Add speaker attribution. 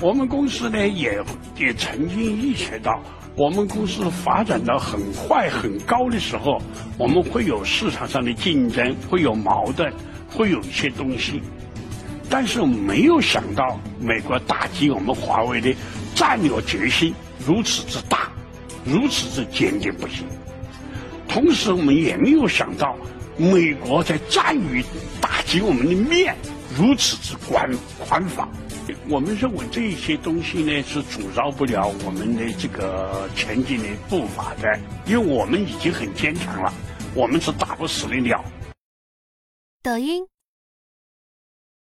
Speaker 1: 我们公司呢也也曾经预测到，我们公司发展到很快很高的时候，我们会有市场上的竞争，会有矛盾，会有一些东西。但是没有想到，美国打击我们华为的战略决心如此之大，如此之坚定不移。同时，我们也没有想到，美国在战于打击我们的面如此之宽宽泛。我们认为这些东西呢是阻挠不了我们的这个前进的步伐的，因为我们已经很坚强了，我们是打不死的鸟。
Speaker 2: 抖音。